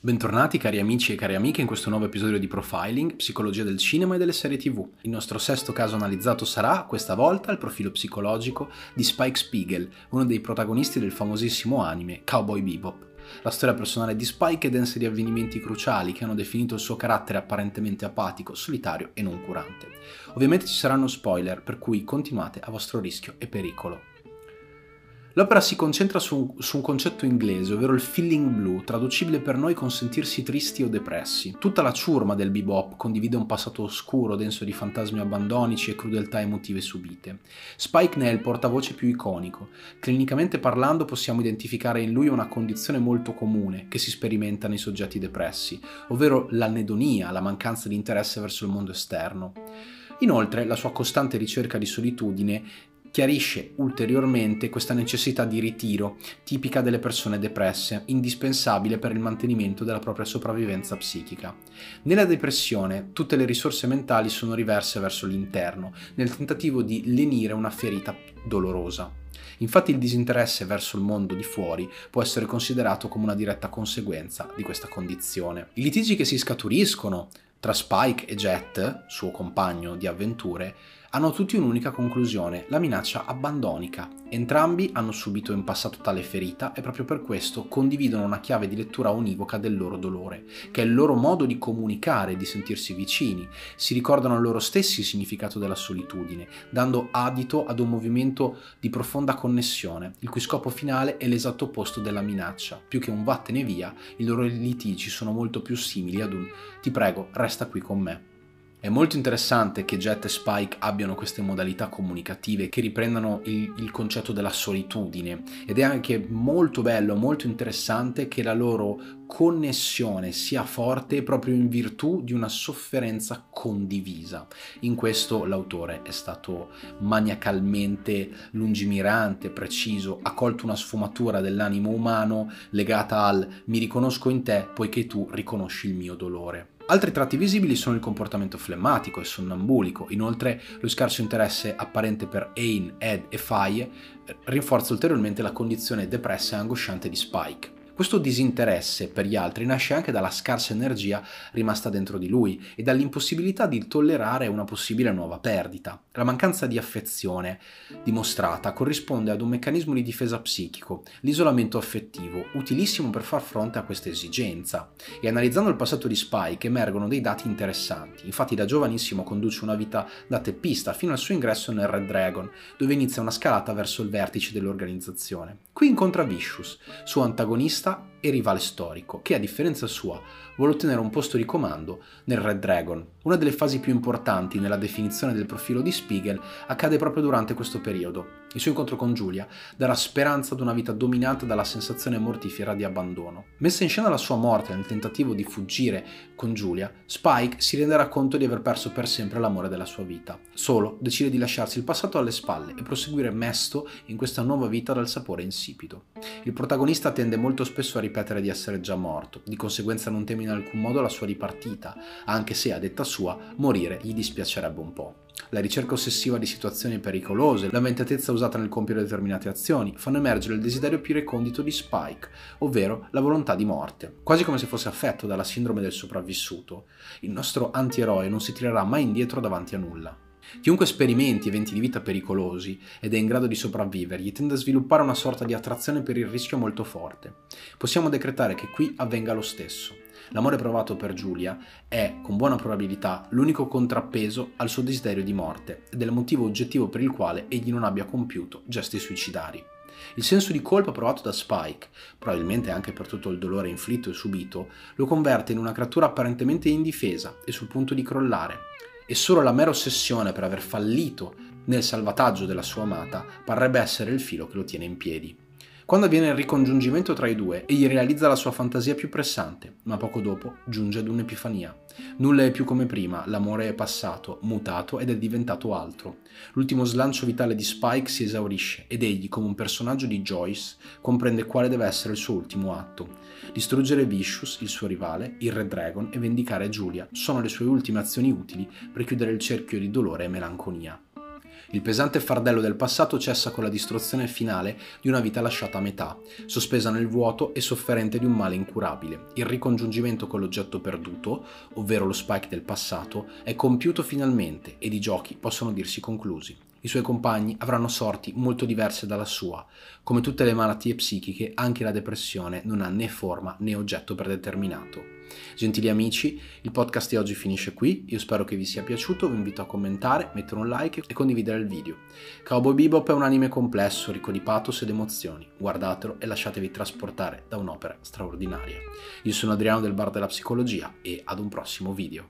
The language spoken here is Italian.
Bentornati cari amici e cari amiche in questo nuovo episodio di Profiling, Psicologia del cinema e delle serie TV. Il nostro sesto caso analizzato sarà, questa volta, il profilo psicologico di Spike Spiegel, uno dei protagonisti del famosissimo anime Cowboy Bebop. La storia personale di Spike è densa di avvenimenti cruciali che hanno definito il suo carattere apparentemente apatico, solitario e non curante. Ovviamente ci saranno spoiler, per cui continuate a vostro rischio e pericolo. L'opera si concentra su, su, un concetto inglese, ovvero il feeling blue, traducibile per noi con sentirsi tristi o depressi. Tutta la ciurma del bebop condivide un passato oscuro, denso di fantasmi abbandonici e crudeltà emotive subite. Spike ne è il portavoce più iconico. Clinicamente parlando possiamo identificare in lui una condizione molto comune che si sperimenta nei soggetti depressi, ovvero l'anedonia, la mancanza di interesse verso il mondo esterno. Inoltre, la sua costante ricerca di solitudine chiarisce ulteriormente questa necessità di ritiro, tipica delle persone depresse, indispensabile per il mantenimento della propria sopravvivenza psichica. Nella depressione tutte le risorse mentali sono riverse verso l'interno, nel tentativo di lenire una ferita dolorosa. Infatti il disinteresse verso il mondo di fuori può essere considerato come una diretta conseguenza di questa condizione. I litigi che si scaturiscono tra Spike e Jet, suo compagno di avventure, hanno tutti un'unica conclusione, la minaccia abbandonica. Entrambi hanno subito in passato tale ferita e proprio per questo condividono una chiave di lettura univoca del loro dolore, che è il loro modo di comunicare di sentirsi vicini. Si ricordano loro stessi il significato della solitudine, dando adito ad un movimento di profonda connessione, il cui scopo finale è l'esatto opposto della minaccia. Più che un vattene via, i loro litigi sono molto più simili ad un ti prego, resta qui con me. È molto interessante che Jet e Spike abbiano queste modalità comunicative che riprendano il, il, concetto della solitudine ed è anche molto bello, molto interessante che la loro connessione sia forte proprio in virtù di una sofferenza condivisa. In questo l'autore è stato maniacalmente lungimirante, preciso, ha colto una sfumatura dell'animo umano legata al mi riconosco in te poiché tu riconosci il mio dolore. Altri tratti visibili sono il comportamento flemmatico e sonnambulico, inoltre lo scarso interesse apparente per Ain, Ed e Faye eh, rinforza ulteriormente la condizione depressa e angosciante di Spike. Questo disinteresse per gli altri nasce anche dalla scarsa energia rimasta dentro di lui e dall'impossibilità di tollerare una possibile nuova perdita. La mancanza di affezione dimostrata corrisponde ad un meccanismo di difesa psichico, l'isolamento affettivo, utilissimo per far fronte a questa esigenza. E analizzando il passato di Spike emergono dei dati interessanti. Infatti da giovanissimo conduce una vita da teppista fino al suo ingresso nel Red Dragon, dove inizia una scalata verso il vertice dell'organizzazione. Qui incontra Vicious, suo antagonista antagonista e rivale storico, che a differenza sua vuole ottenere un posto di comando nel Red Dragon. Una delle fasi più importanti nella definizione del profilo di Spiegel accade proprio durante questo periodo. Il suo incontro con Giulia darà speranza ad una vita dominata dalla sensazione mortifera di abbandono. Messa in scena la sua morte nel tentativo di fuggire con Giulia, Spike si renderà conto di aver perso per sempre l'amore della sua vita. Solo decide di lasciarsi il passato alle spalle e proseguire mesto in questa nuova vita dal sapore insipido. Il protagonista tende molto spesso a ripetere di essere già morto, di conseguenza non teme in alcun modo la sua ripartita, anche se a detta sua morire gli dispiacerebbe un po'. La ricerca ossessiva di situazioni pericolose, l'avventatezza usata nel compiere determinate azioni, fanno emergere il desiderio più recondito di Spike, ovvero la volontà di morte. Quasi come se fosse affetto dalla sindrome del sopravvissuto, il nostro antieroe non si tirerà mai indietro davanti a nulla. Chiunque sperimenti eventi di vita pericolosi ed è in grado di sopravvivergli tende a sviluppare una sorta di attrazione per il rischio molto forte. Possiamo decretare che qui avvenga lo stesso. L'amore provato per Giulia è, con buona probabilità, l'unico contrappeso al suo desiderio di morte ed è il motivo oggettivo per il quale egli non abbia compiuto gesti suicidari. Il senso di colpa provato da Spike, probabilmente anche per tutto il dolore inflitto e subito, lo converte in una creatura apparentemente indifesa e sul punto di crollare. E solo la mera ossessione per aver fallito nel salvataggio della sua amata parrebbe essere il filo che lo tiene in piedi. Quando avviene il ricongiungimento tra i due, egli realizza la sua fantasia più pressante, ma poco dopo giunge ad un'epifania. Nulla è più come prima, l'amore è passato, mutato ed è diventato altro. L'ultimo slancio vitale di Spike si esaurisce ed egli, come un personaggio di Joyce, comprende quale deve essere il suo ultimo atto. Distruggere Vicious, il suo rivale, il Red Dragon e vendicare Julia sono le sue ultime azioni utili per chiudere il cerchio di dolore e melanconia. Il pesante fardello del passato cessa con la distruzione finale di una vita lasciata a metà, sospesa nel vuoto e sofferente di un male incurabile. Il ricongiungimento con l'oggetto perduto, ovvero lo Spike del passato, è compiuto finalmente ed i giochi possono dirsi conclusi i suoi compagni avranno sorti molto diverse dalla sua. Come tutte le malattie psichiche, anche la depressione non ha né forma né oggetto predeterminato. Gentili amici, il podcast di oggi finisce qui, io spero che vi sia piaciuto, vi invito a commentare, mettere un like e condividere il video. Cowboy Bebop è un anime complesso, ricco di pathos ed emozioni, guardatelo e lasciatevi trasportare da un'opera straordinaria. Io sono Adriano del Bar della Psicologia e ad un prossimo video.